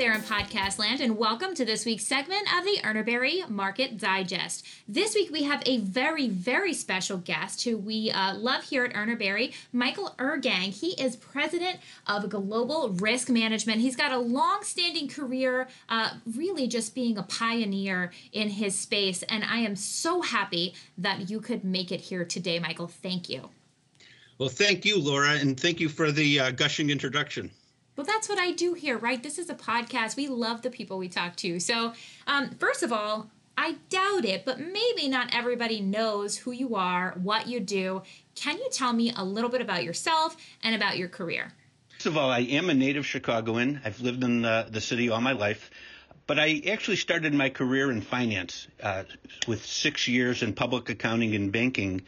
there in podcast land, and welcome to this week's segment of the Urner Barry Market Digest. This week we have a very, very special guest who we uh, love here at Urner Barry, Michael Irgang. He is president of Global Risk Management. He's got a long standing career, uh, really just being a pioneer in his space, and I am so happy that you could make it here today, Michael. Thank you. Well, thank you, Laura, and thank you for the uh, gushing introduction. Well, that's what I do here, right? This is a podcast. We love the people we talk to. So, um, first of all, I doubt it, but maybe not everybody knows who you are, what you do. Can you tell me a little bit about yourself and about your career? First of all, I am a native Chicagoan. I've lived in the, the city all my life. But I actually started my career in finance uh, with six years in public accounting and banking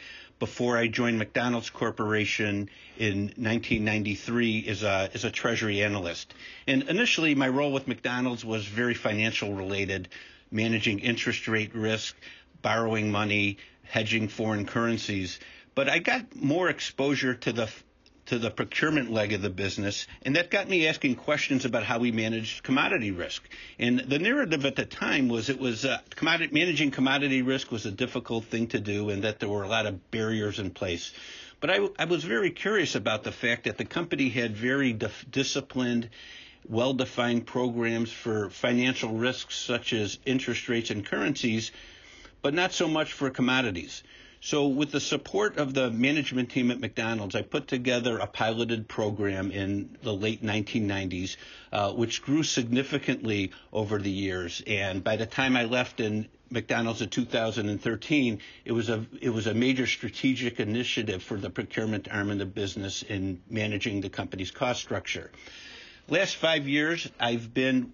before I joined McDonald's Corporation in 1993 as a, as a treasury analyst. And initially, my role with McDonald's was very financial related, managing interest rate risk, borrowing money, hedging foreign currencies. But I got more exposure to the to the procurement leg of the business, and that got me asking questions about how we managed commodity risk. And the narrative at the time was it was uh, commodity, managing commodity risk was a difficult thing to do, and that there were a lot of barriers in place. But I, I was very curious about the fact that the company had very dif- disciplined well defined programs for financial risks such as interest rates and currencies, but not so much for commodities. So, with the support of the management team at McDonald's, I put together a piloted program in the late 1990s, uh, which grew significantly over the years. And by the time I left in McDonald's in 2013, it was a it was a major strategic initiative for the procurement arm of the business in managing the company's cost structure. Last five years, I've been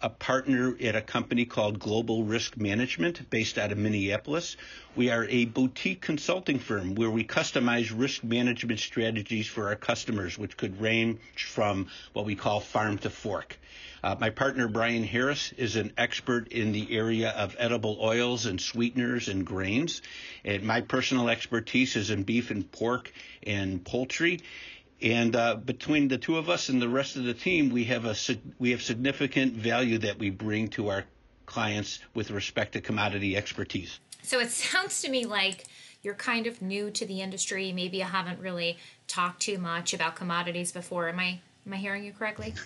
a partner at a company called Global Risk Management based out of Minneapolis. We are a boutique consulting firm where we customize risk management strategies for our customers, which could range from what we call farm to fork. Uh, my partner, Brian Harris, is an expert in the area of edible oils and sweeteners and grains. And my personal expertise is in beef and pork and poultry. And uh, between the two of us and the rest of the team, we have a we have significant value that we bring to our clients with respect to commodity expertise. So it sounds to me like you're kind of new to the industry. Maybe I haven't really talked too much about commodities before. Am I am I hearing you correctly?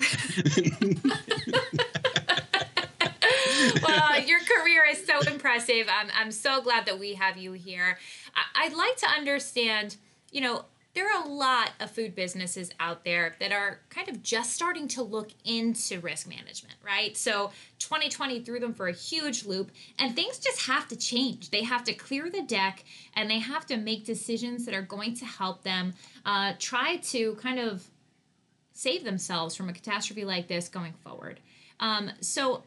well, your career is so impressive. I'm I'm so glad that we have you here. I, I'd like to understand. You know, there are a lot of food businesses out there that are kind of just starting to look into risk management, right? So 2020 threw them for a huge loop, and things just have to change. They have to clear the deck and they have to make decisions that are going to help them uh, try to kind of save themselves from a catastrophe like this going forward. Um, so,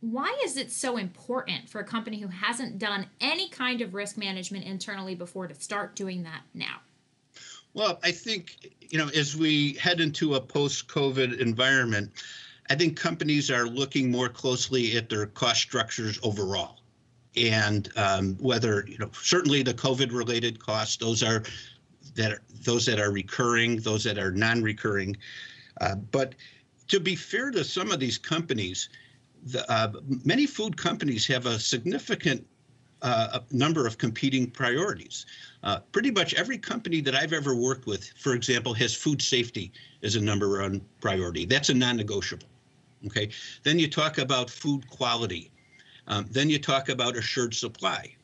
why is it so important for a company who hasn't done any kind of risk management internally before to start doing that now? Well, I think, you know, as we head into a post COVID environment, I think companies are looking more closely at their cost structures overall. And um, whether, you know, certainly the COVID related costs, those are that are, those that are recurring, those that are non recurring. Uh, but to be fair to some of these companies, the, uh, many food companies have a significant uh, number of competing priorities. Uh, pretty much every company that I've ever worked with, for example, has food safety as a number one priority. That's a non-negotiable. Okay. Then you talk about food quality. Um, then you talk about assured supply.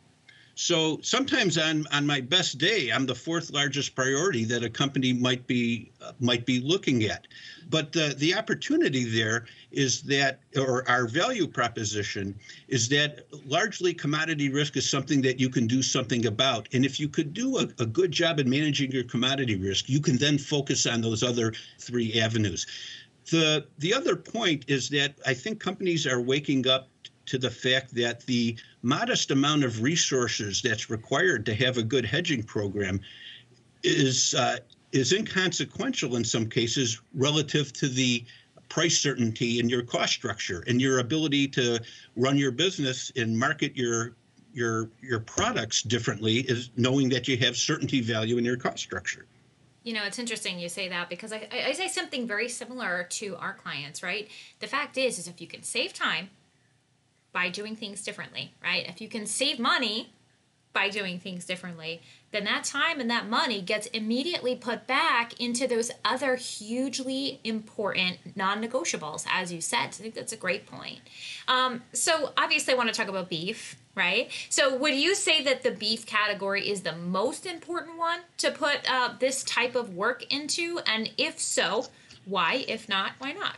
So sometimes on on my best day, I'm the fourth largest priority that a company might be uh, might be looking at. But the the opportunity there is that, or our value proposition is that largely commodity risk is something that you can do something about. And if you could do a, a good job in managing your commodity risk, you can then focus on those other three avenues. The the other point is that I think companies are waking up to the fact that the modest amount of resources that's required to have a good hedging program is uh, is inconsequential in some cases relative to the price certainty in your cost structure and your ability to run your business and market your your your products differently is knowing that you have certainty value in your cost structure. You know, it's interesting you say that because I, I say something very similar to our clients, right? The fact is, is if you can save time by doing things differently, right? If you can save money by doing things differently, then that time and that money gets immediately put back into those other hugely important non negotiables, as you said. I think that's a great point. Um, so, obviously, I want to talk about beef, right? So, would you say that the beef category is the most important one to put uh, this type of work into? And if so, why? If not, why not?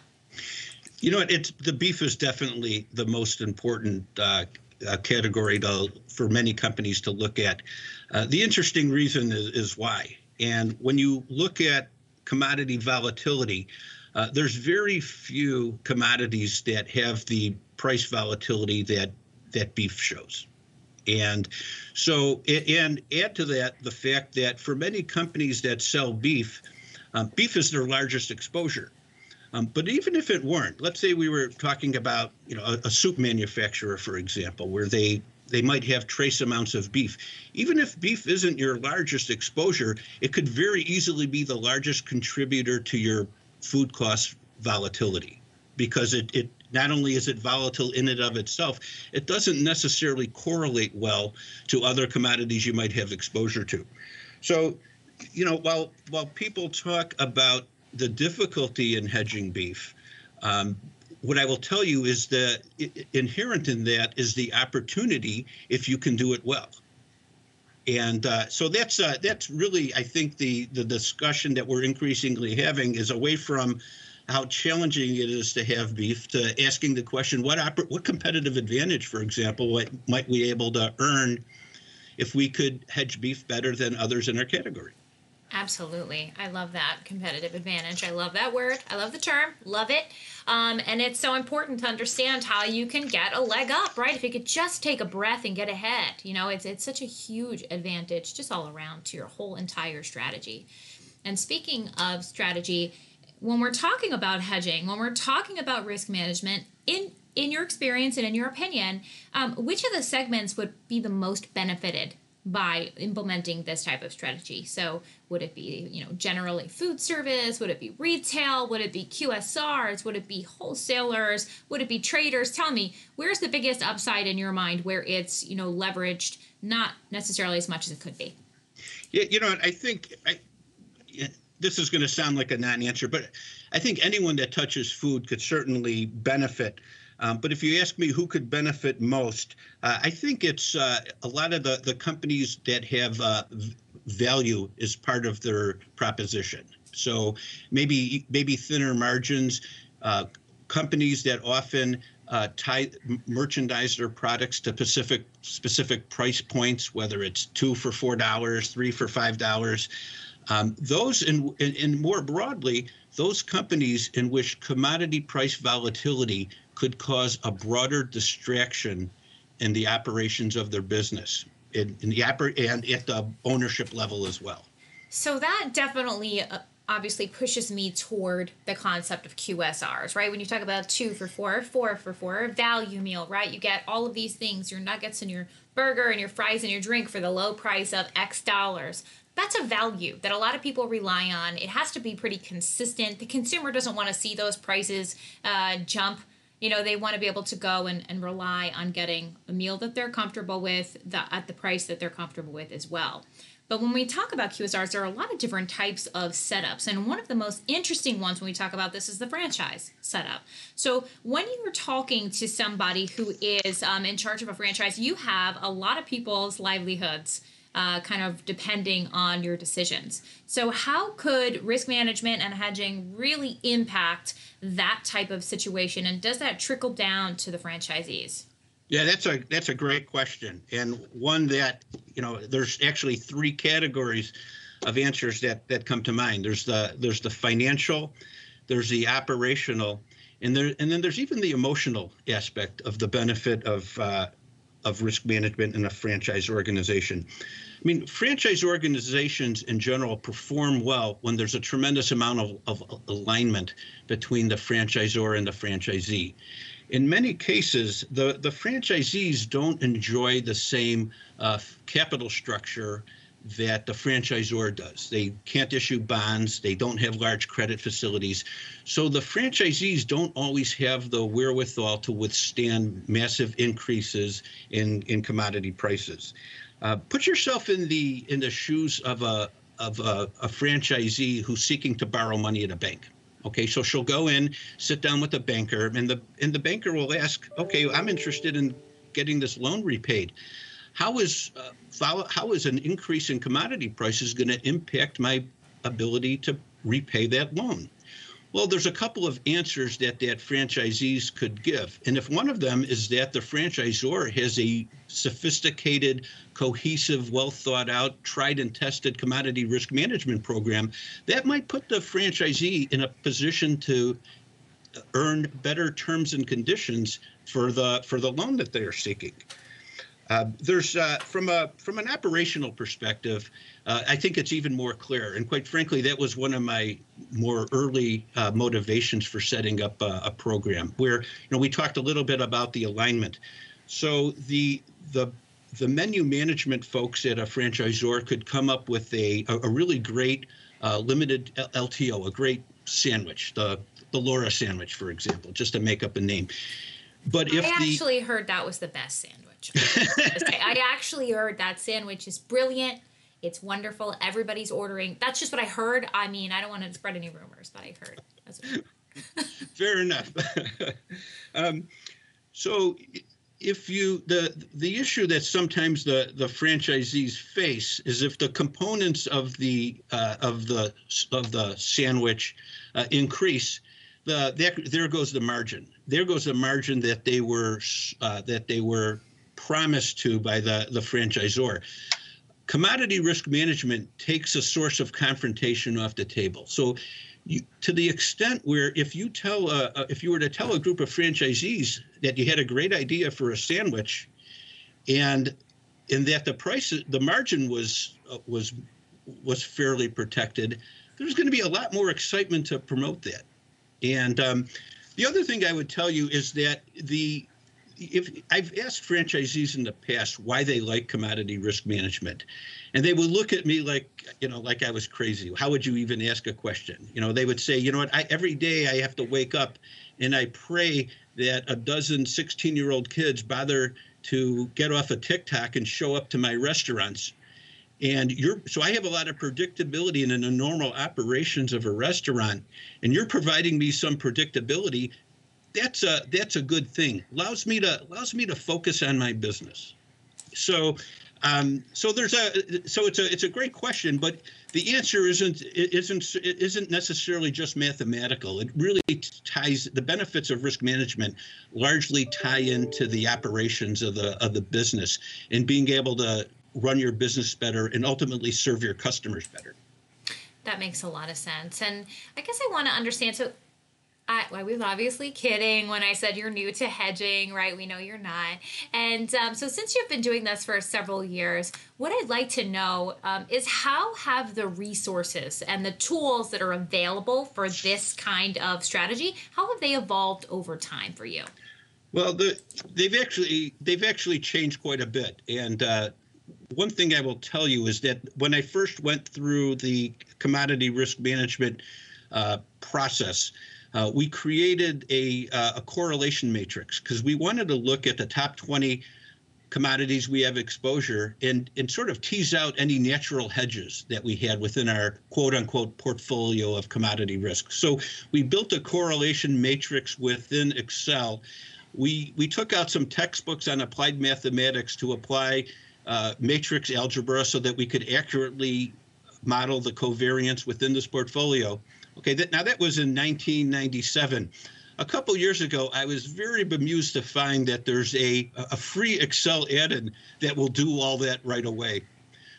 You know, it's the beef is definitely the most important uh, uh, category to, for many companies to look at. Uh, the interesting reason is, is, why. And when you look at commodity volatility, uh, there's very few commodities that have the price volatility that that beef shows. And so, and add to that the fact that for many companies that sell beef, um, beef is their largest exposure. Um, but even if it weren't, let's say we were talking about you know a, a, soup manufacturer, for example, where they they might have trace amounts of beef. Even if beef isn't your largest exposure, it could very easily be the largest contributor to your food cost volatility because it, it not only is it volatile in and of itself, it doesn't necessarily correlate well to other commodities you might have exposure to. So, you know, while while people talk about the difficulty in hedging beef. Um, what I will tell you is that inherent in that is the opportunity if you can do it well. And uh, so that's uh, that's really, I think, the the discussion that we're increasingly having is away from how challenging it is to have beef to asking the question, what oper- what competitive advantage, for example, what might we be able to earn if we could hedge beef better than others in our category? Absolutely. I love that competitive advantage. I love that word. I love the term. Love it. Um, and it's so important to understand how you can get a leg up, right? If you could just take a breath and get ahead, you know, it's, it's such a huge advantage just all around to your whole entire strategy. And speaking of strategy, when we're talking about hedging, when we're talking about risk management, in in your experience and in your opinion, um, which of the segments would be the most benefited by implementing this type of strategy. So, would it be, you know, generally food service? Would it be retail? Would it be QSRs? Would it be wholesalers? Would it be traders? Tell me, where's the biggest upside in your mind where it's, you know, leveraged not necessarily as much as it could be? Yeah, you know, I think I, this is going to sound like a non-answer, but I think anyone that touches food could certainly benefit um, but if you ask me who could benefit most, uh, I think it's uh, a lot of the, the companies that have uh, value as part of their proposition. So maybe maybe thinner margins, uh, companies that often uh, tie merchandise their products to specific specific price points, whether it's two for four dollars, three for five dollars. Um, those and, and more broadly, those companies in which commodity price volatility could cause a broader distraction in the operations of their business in, in the and at the ownership level as well. So that definitely uh, obviously pushes me toward the concept of QSRs, right? When you talk about two for four, four for four, value meal, right? You get all of these things, your nuggets and your burger and your fries and your drink for the low price of X dollars. That's a value that a lot of people rely on. It has to be pretty consistent. The consumer doesn't want to see those prices uh, jump you know they want to be able to go and, and rely on getting a meal that they're comfortable with the, at the price that they're comfortable with as well. But when we talk about qsrs there are a lot of different types of setups and one of the most interesting ones when we talk about this is the franchise setup. So when you're talking to somebody who is um, in charge of a franchise you have a lot of people's livelihoods uh, kind of depending on your decisions. So, how could risk management and hedging really impact that type of situation, and does that trickle down to the franchisees? Yeah, that's a that's a great question, and one that you know there's actually three categories of answers that that come to mind. There's the there's the financial, there's the operational, and there and then there's even the emotional aspect of the benefit of uh, of risk management in a franchise organization. I mean, franchise organizations in general perform well when there's a tremendous amount of, of alignment between the franchisor and the franchisee. In many cases, the, the franchisees don't enjoy the same uh, capital structure that the franchisor does. They can't issue bonds, they don't have large credit facilities. So the franchisees don't always have the wherewithal to withstand massive increases in, in commodity prices. Uh, put yourself in the in the shoes of a of a, a franchisee who's seeking to borrow money at a bank. Okay, so she'll go in, sit down with the banker, and the and the banker will ask, okay, I'm interested in getting this loan repaid how is uh, how is an increase in commodity prices going to impact my ability to repay that loan? Well, there's a couple of answers that that franchisees could give, and if one of them is that the franchisor has a sophisticated, cohesive, well thought out, tried and tested commodity risk management program, that might put the franchisee in a position to earn better terms and conditions for the for the loan that they are seeking. Uh, there's uh, from a from an operational perspective, uh, I think it's even more clear. And quite frankly, that was one of my more early uh, motivations for setting up a, a, program. Where you know we talked a little bit about the alignment. So the the the menu management folks at a franchisor could come up with a a, a really great uh, limited LTO, a great sandwich, the the Laura sandwich, for example, just to make up a name. But if I actually the, heard that was the best sandwich. I actually heard that sandwich is brilliant. It's wonderful. Everybody's ordering. That's just what I heard. I mean, I don't want to spread any rumors, but I've heard. Fair enough. um, so, if you the the issue that sometimes the the franchisees face is if the components of the uh, of the of the sandwich uh, increase, the there, there goes the margin. There goes the margin that they were uh, that they were promised to by the, the franchisor. Commodity risk management takes a source of confrontation off the table. So, you, to the extent where if you tell uh, if you were to tell a group of franchisees that you had a great idea for a sandwich, and in that the price the margin was was was fairly protected, there's going to be a lot more excitement to promote that. And um, the other thing I would tell you is that the if I've asked franchisees in the past why they like commodity risk management, and they would look at me like you know like I was crazy. How would you even ask a question? You know, they would say, you know what, I, every day I have to wake up and I pray that a dozen 16 year old kids bother to get off of TikTok and show up to my restaurants. And you're so I have a lot of predictability in the normal operations of a restaurant, and you're providing me some predictability that's a that's a good thing. allows me to allows me to focus on my business. So um, so there's a so it's a it's a great question, but the answer isn't isn't isn't necessarily just mathematical. It really ties the benefits of risk management largely tie into the operations of the of the business and being able to run your business better and ultimately serve your customers better. That makes a lot of sense. And I guess I want to understand so I, I, was obviously kidding when I said you're new to hedging, right? We know you're not. And um, so, since you've been doing this for several years, what I'd like to know um, is how have the resources and the tools that are available for this kind of strategy, how have they evolved over time for you? Well, the, they've actually they've actually changed quite a bit, and uh, one thing I will tell you is that when I first went through the commodity risk management uh, process uh, we created a, uh, a correlation matrix because we wanted to look at the top 20 commodities we have exposure and, and sort of tease out any natural hedges that we had within our quote unquote portfolio of commodity risk. So we built a correlation matrix within Excel. We, we took out some textbooks on applied mathematics to apply uh, matrix algebra so that we could accurately model the covariance within this portfolio. Okay, that, now that was in 1997. A couple years ago, I was very bemused to find that there's a, a free Excel add-in that will do all that right away.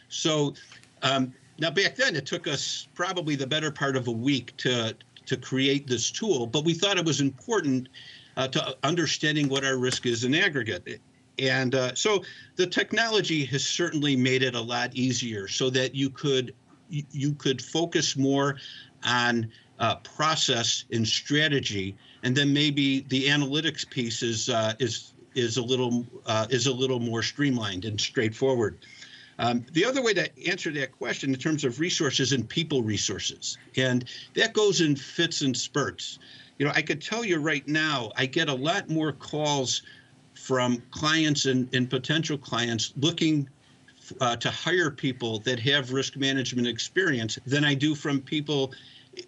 So um, now back then, it took us probably the better part of a week to to create this tool, but we thought it was important uh, to understanding what our risk is in aggregate. And uh, so the technology has certainly made it a lot easier so that you could you could focus more on uh, process and strategy, and then maybe the analytics piece is uh, is is a little uh, is a little more streamlined and straightforward. Um, the other way to answer that question in terms of resources and people resources, and that goes in fits and spurts. You know, I could tell you right now, I get a lot more calls from clients and, and potential clients looking uh, to hire people that have risk management experience than I do from people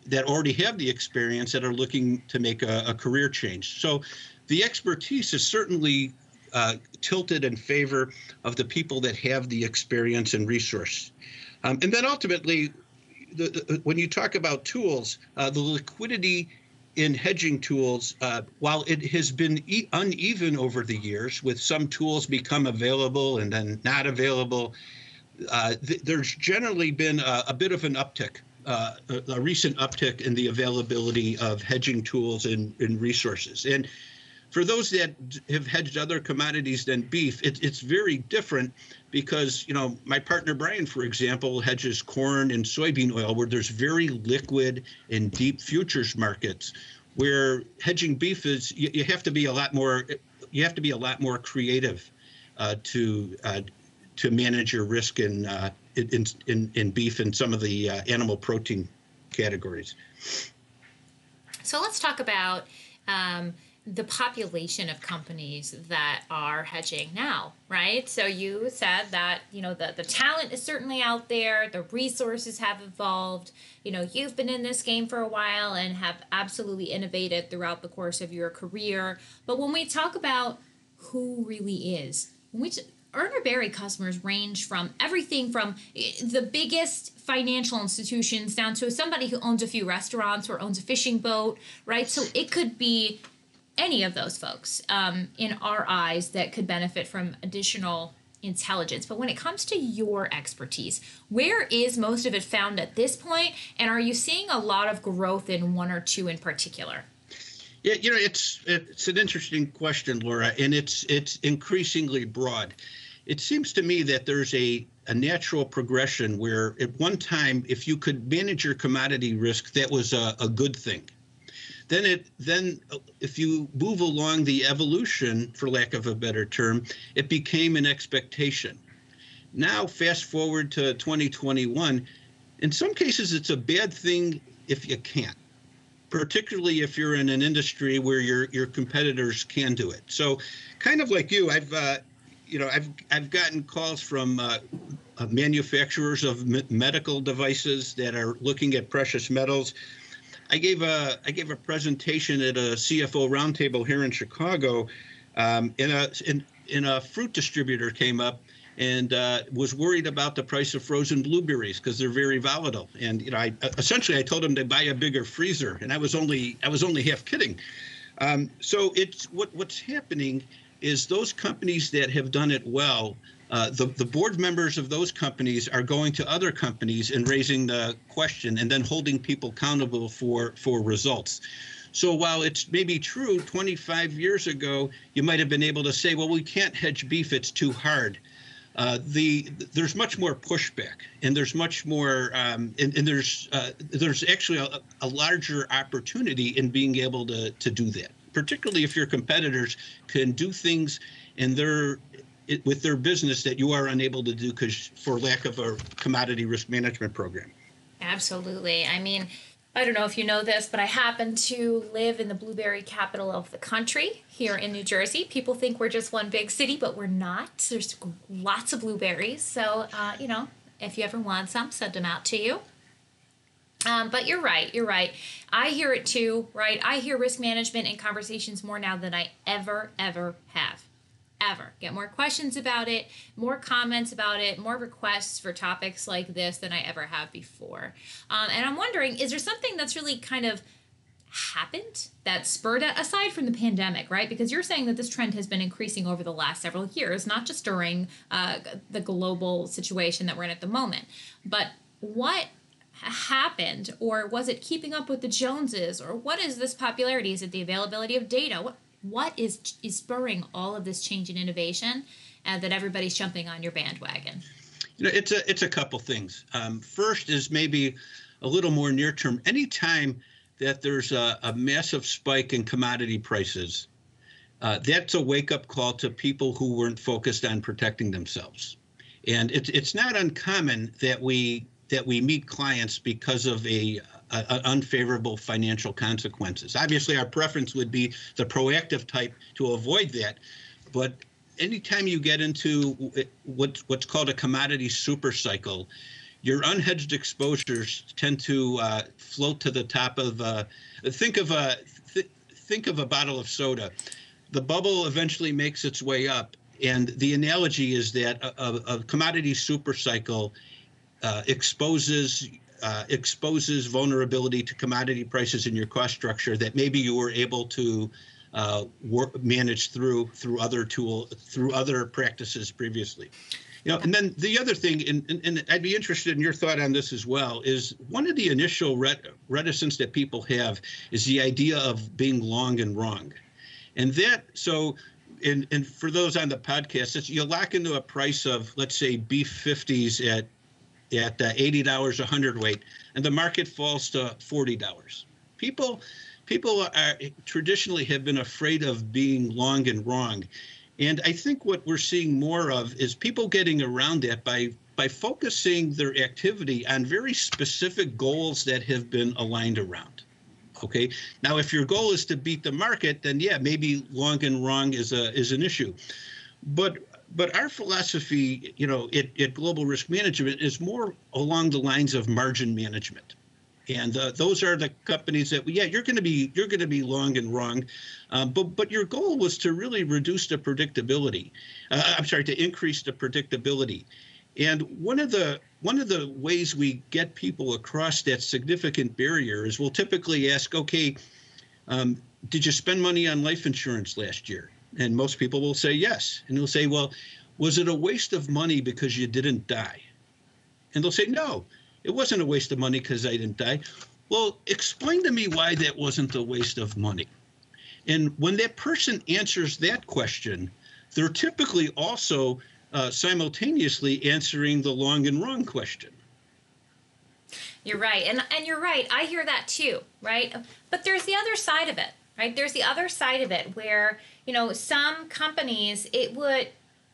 that already have the experience that are looking to make a, a career change. So the expertise is certainly uh, tilted in favor of the people that have the experience and resource. Um, and then ultimately, the, the, when you talk about tools, uh, the liquidity in hedging tools, uh, while it has been e- uneven over the years, with some tools become available and then not available, uh, th- there's generally been a, a, bit of an uptick, uh, a, a, recent uptick in the availability of hedging tools and, and resources. And for those that have hedged other commodities than beef, it, it's very different because you know my partner Brian, for example, hedges corn and soybean oil, where there's very liquid and deep futures markets. Where hedging beef is, you, you have to be a lot more, you have to be a lot more creative uh, to uh, to manage your risk in, uh, in in in beef and some of the uh, animal protein categories. So let's talk about. Um, the population of companies that are hedging now, right? So you said that, you know, the, the talent is certainly out there, the resources have evolved. You know, you've been in this game for a while and have absolutely innovated throughout the course of your career. But when we talk about who really is, which Urner Barry customers range from everything from eh, the biggest financial institutions down to somebody who owns a few restaurants or owns a fishing boat, right? So it could be any of those folks um, in our eyes that could benefit from additional intelligence. But when it comes to your expertise, where is most of it found at this point? And are you seeing a lot of growth in one or two in particular? Yeah, you know, it's it's an interesting question, Laura, and it's it's increasingly broad. It seems to me that there's a a natural progression where at one time, if you could manage your commodity risk, that was a, a good thing then it then if you move along the evolution for lack of a better term it became an expectation. Now fast forward to 2021 in some cases it's a bad thing if you can't particularly if you're in an industry where your your competitors can do it. So kind of like you i've uh, you know i've i've gotten calls from uh, uh manufacturers of medical devices that are looking at precious metals I gave a I gave a presentation at a CFO roundtable here in Chicago, um, and a in, a fruit distributor came up and uh, was worried about the price of frozen blueberries because they're very volatile. And you know, I essentially I told him to buy a bigger freezer, and I was only I was only half kidding. Um, so it's what what's happening is those companies that have done it well uh, the, the board members of those companies are going to other companies and raising the question and then holding people accountable for, for results. So while it's maybe true 25 years ago, you might have been able to say, well, we can't hedge beef, it's too hard. Uh, the there's much more pushback, and there's much more, um, and, and, there's uh, there's actually a, a, larger opportunity in being able to to do that. Particularly if your competitors can do things in their it, with their business that you are unable to do because for lack of a commodity risk management program. Absolutely. I mean, I don't know if you know this, but I happen to live in the blueberry capital of the country here in New Jersey. People think we're just one big city, but we're not. There's lots of blueberries. So, uh, you know, if you ever want some, send them out to you. Um, but you're right. You're right. I hear it too, right? I hear risk management in conversations more now than I ever, ever have get more questions about it, more comments about it, more requests for topics like this than I ever have before. Um, and I'm wondering, is there something that's really kind of happened that spurred it aside from the pandemic, right? Because you're saying that this trend has been increasing over the last several years, not just during uh, the global situation that we're in at the moment, but what happened or was it keeping up with the joneses or what is this popularity is it the availability of data what what is is spurring all of this change and innovation uh, that everybody's jumping on your bandwagon? You know, it's a it's a couple things. Um, first is maybe a little more near term. Anytime that there's a, a massive spike in commodity prices, uh, that's a wake up call to people who weren't focused on protecting themselves. And it's it's not uncommon that we that we meet clients because of a, a, a, unfavorable financial consequences. Obviously, our preference would be the proactive type to avoid that, but anytime you get into what's what's called a commodity super cycle, your unhedged exposures tend to uh, float to the top of. Uh, think of a th- think of a bottle of soda. The bubble eventually makes its way up, and the analogy is that a, a, a commodity super cycle uh, exposes uh, exposes vulnerability to commodity prices in your cost structure that maybe you were able to uh, work, manage through through other tool through other practices previously. You know, and then the other thing, and, and, and, I'd be interested in your thought on this as well, is one of the initial ret- reticence that people have is the idea of being long and wrong. And that, so, and, and for those on the podcast, it's, you lock into a price of, let's say, B50s at at uh, $80 a hundredweight, and the market falls to $40. People, people are traditionally have been afraid of being long and wrong. And I think what we're seeing more of is people getting around that by by focusing their activity on very specific goals that have been aligned around. Okay. Now, if your goal is to beat the market, then yeah, maybe long and wrong is a is an issue. But but our philosophy, you know, at, at Global Risk Management is more along the lines of margin management. And uh, those are the companies that yeah you're going to be you're going to be long and wrong um, but but your goal was to really reduce the predictability uh, i'm sorry to increase the predictability. And one of the one of the ways we get people across that significant barrier is we'll typically ask okay um, did you spend money on life insurance last year and most people will say yes and they'll say well was it a waste of money because you didn't die and they'll say no it wasn't a waste of money because I didn't die. Well, explain to me why that wasn't a waste of money. And when that person answers that question, they're typically also uh, simultaneously answering the long and wrong question. You're right. And and you're right. I hear that too, right? But there's the other side of it, right? There's the other side of it where, you know, some companies it would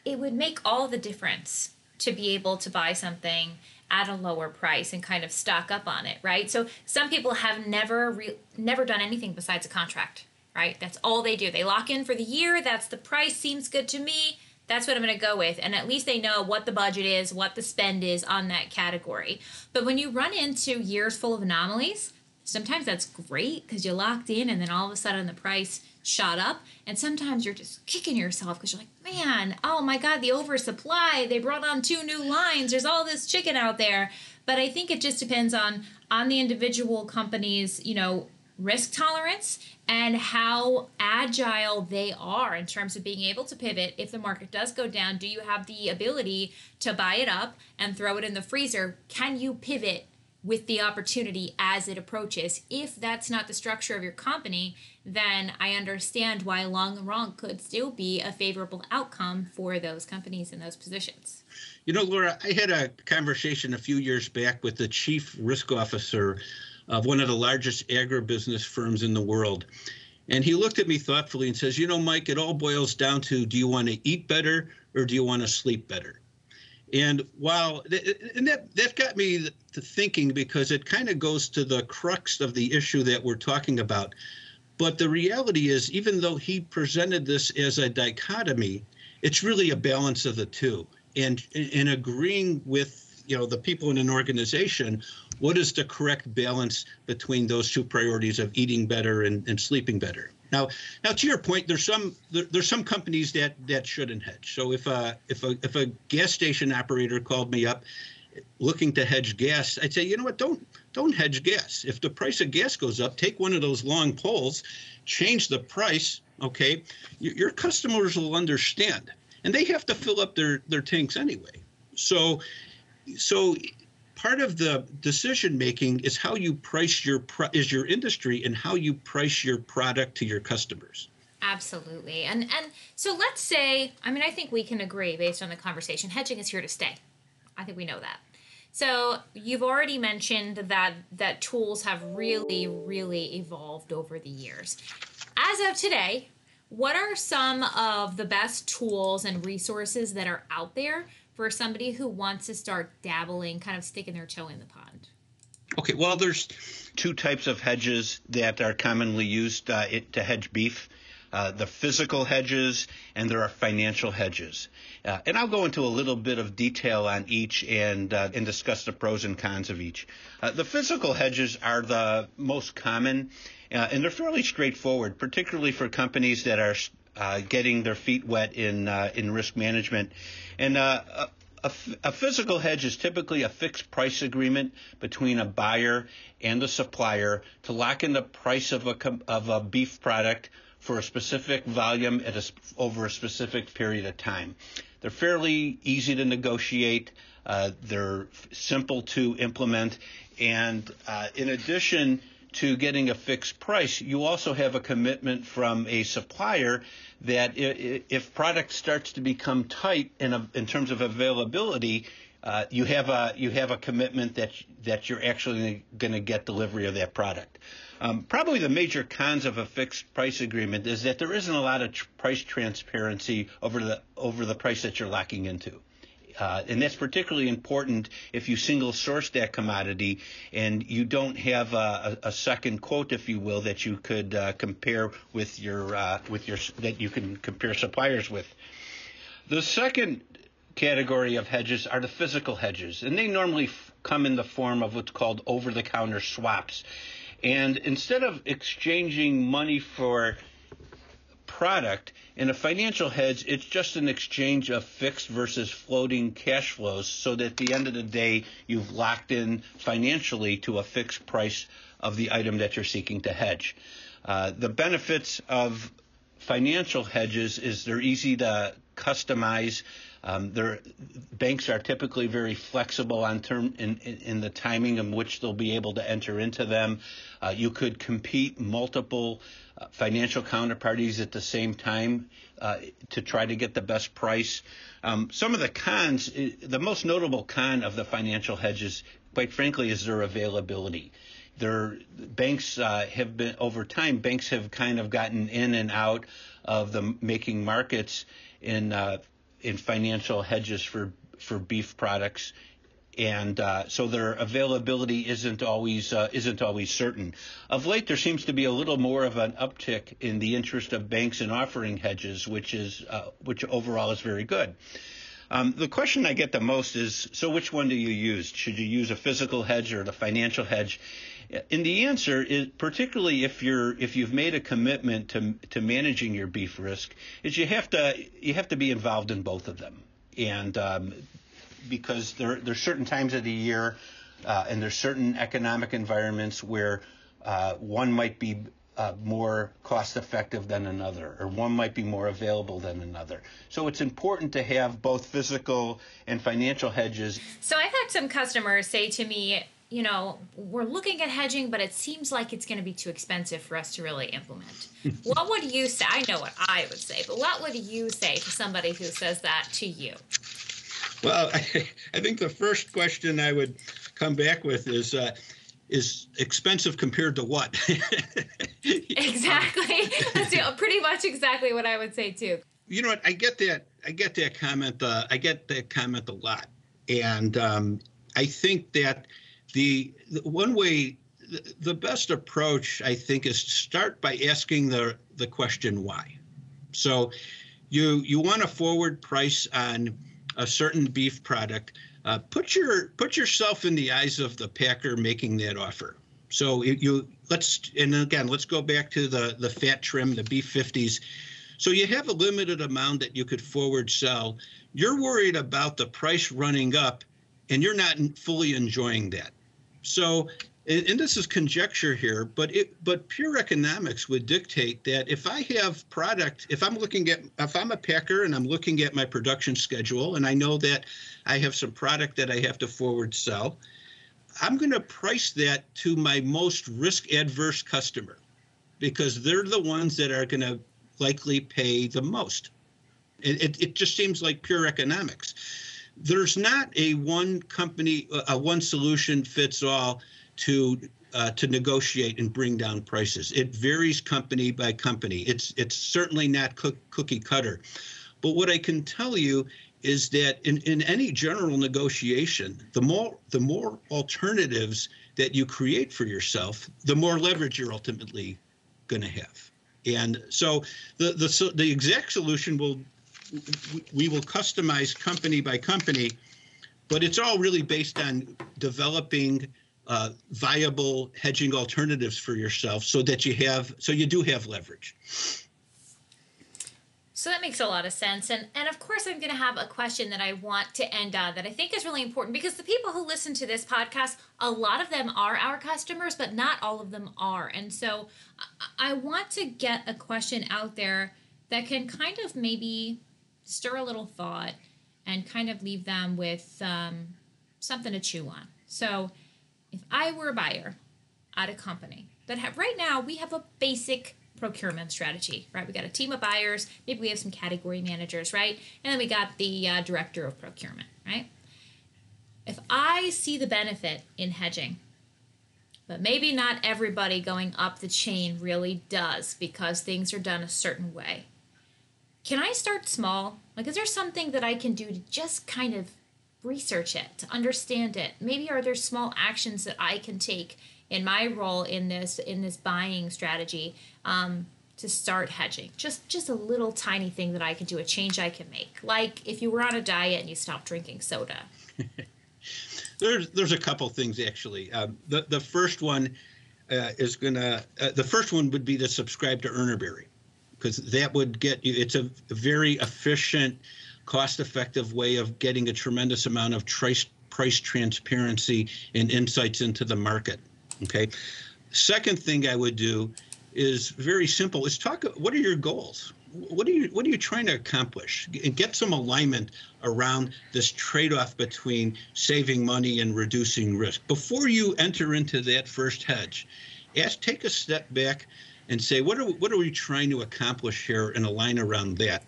it would make all the difference to be able to buy something at a lower price and kind of stock up on it, right? So some people have never re- never done anything besides a contract, right? That's all they do. They lock in for the year. That's the price. Seems good to me. That's what I'm going to go with. And at least they know what the budget is, what the spend is on that category. But when you run into years full of anomalies, sometimes that's great because you locked in and then all of a sudden the price shot up. And sometimes you're just kicking yourself because you're like, man, oh my God, the oversupply. They brought on two new lines. There's all this chicken out there. But I think it just depends on on the individual company's, you know, risk tolerance and how agile they are in terms of being able to pivot if the market does go down do you have the ability to buy it up and throw it in the freezer can you pivot with the opportunity as it approaches. If that's not the structure of your company, then I understand why long and wrong could still be a favorable outcome for those companies in those positions. You know, Laura, I had a conversation a few years back with the chief risk officer of one of the largest agribusiness firms in the world. And he looked at me thoughtfully and says, You know, Mike, it all boils down to do you want to eat better or do you want to sleep better? And while and that that got me to thinking because it kind of goes to the crux of the issue that we're talking about. But the reality is, even though he presented this as a dichotomy, it's really a balance of the two. And in agreeing with you know the people in an organization, what is the correct balance between those two priorities of eating better and, and sleeping better? Now, now to your point, there's some there, there's some companies that that shouldn't hedge. So if a if a if a gas station operator called me up looking to hedge gas, I'd say, you know what, don't don't hedge gas. If the price of gas goes up, take one of those long poles, change the price. Okay, your, your customers will understand, and they have to fill up their their tanks anyway. So, so part of the decision making is how you price your is your industry and how you price your product to your customers. Absolutely. And and so let's say i mean i think we can agree based on the conversation hedging is here to stay. I think we know that. So you've already mentioned that that tools have really really evolved over the years. As of today what are some of the best tools and resources that are out there for somebody who wants to start dabbling, kind of sticking their toe in the pond? Okay, well, there's two types of hedges that are commonly used uh, it, to hedge beef. Uh, the physical hedges and there are financial hedges. Uh, and I'll go into a little bit of detail on each and uh, and discuss the pros and cons of each. Uh, the physical hedges are the most common, uh, and they're fairly straightforward, particularly for companies that are uh, getting their feet wet in in risk management. And a, a, physical hedge is typically a fixed price agreement between a buyer and a supplier to lock in the price of a, of a beef product for a specific volume at a, over a specific period of time. They're fairly easy to negotiate. Uh, they're simple to implement. And uh, in addition to getting a fixed price, you also have a commitment from a supplier that if product starts to become tight in, a, in terms of availability, uh, you have a you have a commitment that that you're actually going to get delivery of that product. Um, probably the major cons of a fixed price agreement is that there isn't a lot of tr- price transparency over the over the price that you're locking into. Uh, and that's particularly important if you single source that commodity and you don't have a, a, second quote, if you will, that you could uh, compare with your uh, with your that you can compare suppliers with. The second category of hedges are the physical hedges, and they normally f- come in the form of what's called over-the-counter swaps. And instead of exchanging money for product, in a financial hedge, it's just an exchange of fixed versus floating cash flows so that at the end of the day, you've locked in financially to a fixed price of the item that you're seeking to hedge. Uh, the benefits of financial hedges is they're easy to customize um, banks are typically very flexible on term in, in, in, the timing in which they'll be able to enter into them. Uh, you could compete multiple uh, financial counterparties at the same time uh, to try to get the best price. Um, some of the cons, the most notable con of the financial hedges, quite frankly, is their availability. Their banks uh, have been over time. Banks have kind of gotten in and out of the making markets in uh, in financial hedges for for beef products, and uh, so their availability isn't always uh, isn't always certain. Of late, there seems to be a little more of an uptick in the interest of banks in offering hedges, which is uh, which overall is very good. Um, the question I get the most is, so which one do you use? Should you use a physical hedge or the financial hedge? And the answer is, particularly if you're if you've made a commitment to to managing your beef risk, is you have to you have to be involved in both of them, and um, because there there's certain times of the year, uh, and there's certain economic environments where uh, one might be uh, more cost effective than another, or one might be more available than another. So it's important to have both physical and financial hedges. So I've had some customers say to me, you know, we're looking at hedging, but it seems like it's going to be too expensive for us to really implement. what would you say? I know what I would say, but what would you say to somebody who says that to you? Well, I, I think the first question I would come back with is uh, is expensive compared to what? exactly. That's pretty much exactly what I would say too. You know what? I get that. I get that comment. Uh, I get that comment a lot, and um, I think that the, the one way the best approach i think is to start by asking the the question why? So you you want a forward price on a certain beef product uh, put your put yourself in the eyes of the packer making that offer. So you let's and again let's go back to the the fat trim the b50s so you have a limited amount that you could forward sell. You're worried about the price running up and you're not fully enjoying that so, and, this is conjecture here, but it but pure economics would dictate that if I have product, if I'm looking at if I'm a packer and I'm looking at my production schedule and I know that I have some product that I have to forward sell, I'm going to price that to my most risk adverse customer because they're the ones that are going to likely pay the most. It, it, it, just seems like pure economics there's not a one company, a one solution fits all to uh, to negotiate and bring down prices. It varies company by company. It's it's certainly not cook, cookie cutter. But what I can tell you is that in, in any general negotiation, the more the more alternatives that you create for yourself, the more leverage you're ultimately going to have. And so the the the exact solution will we will customize company by company, but it's all really based on developing uh, viable hedging alternatives for yourself so that you have so you do have leverage. So that makes a lot of sense. And and of course I'm going to have a question that I want to end on that I think is really important because the people who listen to this podcast, a lot of them are our customers, but not all of them are. And so I want to get a question out there that can kind of maybe stir a little thought and kind of leave them with um, something to chew on. So if I were a buyer at a company that have right now we have a basic procurement strategy, right? We got a team of buyers, maybe we have some category managers, right? And then we got the uh, director of procurement, right? If I see the benefit in hedging, but maybe not everybody going up the chain really does because things are done a certain way. Can I start small? Like, is there something that I can do to just kind of research it, to understand it? Maybe are there small actions that I can take in my role in this in this buying strategy um, to start hedging? Just just a little tiny thing that I can do, a change I can make. Like if you were on a diet and you stopped drinking soda. there's there's a couple things actually. Um, the the first one uh, is gonna uh, the first one would be to subscribe to Urner Barry because that would get you. It's a, very efficient, cost-effective way of getting a tremendous amount of price price transparency and insights into the market. Okay. Second thing I would do is very simple. Is talk. What are your goals? What are you What are you trying to accomplish? And get some alignment around this trade-off between saving money and reducing risk before you enter into that first hedge. Ask, take a step back, and say, what are what are we trying to accomplish here, and align around that.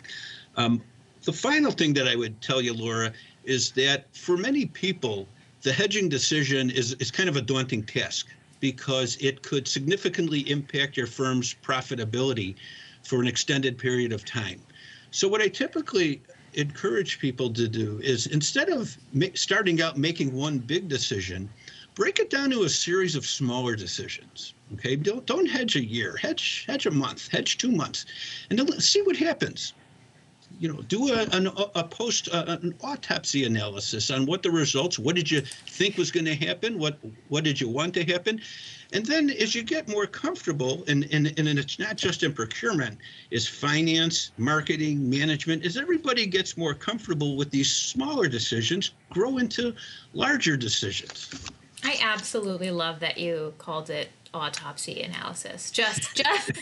Um, the final thing that I would tell you, Laura, is that for many people, the hedging decision is, is kind of a daunting task because it could significantly impact your firm's profitability for an extended period of time. So, what I typically encourage people to do is instead of starting out making one big decision, break it down to a series of smaller decisions. Okay, don't don't hedge a year, hedge hedge a month, hedge two months, and then let's see what happens you know, do a, an, a post uh, an autopsy analysis on what the results. What did you think was going to happen? What what did you want to happen? And then as you get more comfortable, and, and, and it's not just in procurement, is finance, marketing, management, as everybody gets more comfortable with these smaller decisions, grow into larger decisions. Absolutely love that you called it autopsy analysis. Just, just.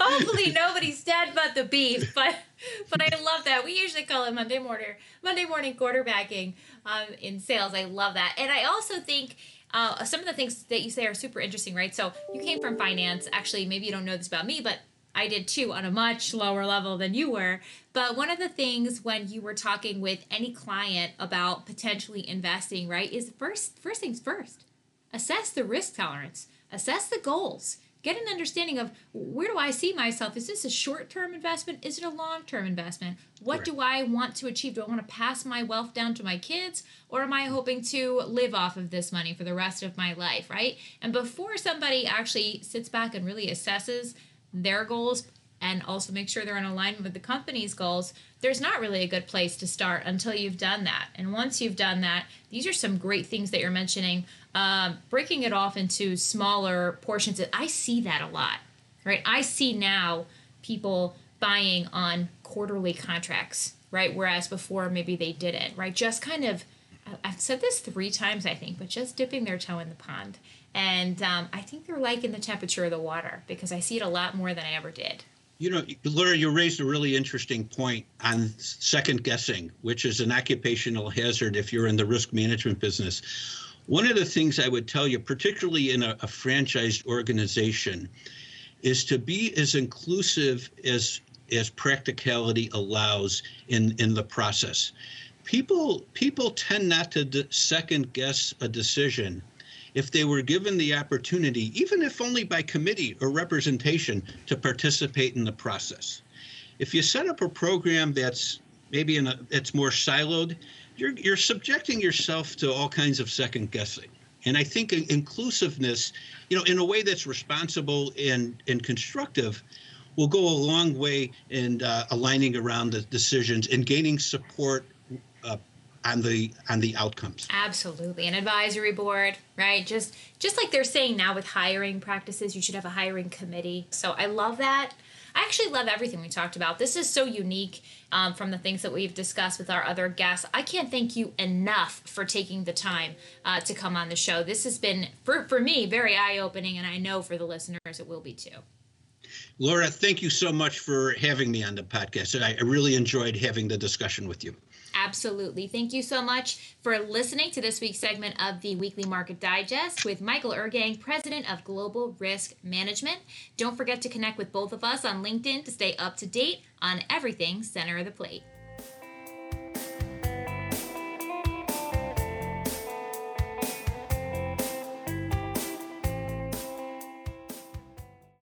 Hopefully nobody's dead but the beef. But, but I love that. We usually call it Monday morning, Monday morning quarterbacking um, in sales. I love that, and I also think. Uh, some of the things that you say are super interesting, right? So you came from finance. Actually, maybe you don't know this about me, but I did too on a much lower level than you were. But one of the things when you were talking with any client about potentially investing, right, is first first things first assess the risk tolerance, assess the goals, get an understanding of where do I see myself? Is this a short term investment? Is it a long term investment? What do I want to achieve? Do I want to pass my wealth down to my kids or am I hoping to live off of this money for the rest of my life, right? And before somebody actually sits back and really assesses their goals, and also make sure they're in alignment with the company's goals, there's not really a good place to start until you've done that. And once you've done that, these are some great things that you're mentioning. Um, breaking it off into smaller portions, I see that a lot, right? I see now people buying on quarterly contracts, right? Whereas before maybe they didn't, right? Just kind of, I've said this three times, I think, but just dipping their toe in the pond. And um, I think they're liking the temperature of the water because I see it a lot more than I ever did. You know, Laura, you raised a really interesting point on second guessing, which is an occupational hazard if you're in the risk management business. One of the things I would tell you, particularly in a, a franchised organization, is to be as inclusive as as practicality allows in in the process. People people tend not to second guess a decision if they were given the opportunity, even if only by committee or representation, to participate in the process. If you set up a program that's maybe in a it's more siloed, you're you're subjecting yourself to all kinds of second guessing. And I think inclusiveness, you know, in a way that's responsible and and constructive, will go a long way in uh, aligning around the decisions and gaining support on the and the outcomes. Absolutely, an advisory board, right? Just just like they're saying now with hiring practices, you should have a hiring committee. So I love that. I actually love everything we talked about. This is so unique um, from the things that we've discussed with our other guests. I can't thank you enough for taking the time uh, to come on the show. This has been, for, for me, very eye opening, and I know for the listeners it will be too. Laura, thank you so much for having me on the podcast. I really enjoyed having the discussion with you. Absolutely. Thank you so much for listening to this week's segment of the Weekly Market Digest with Michael Irgang, President of Global Risk Management. Don't forget to connect with both of us on LinkedIn to stay up to date on everything center of the plate.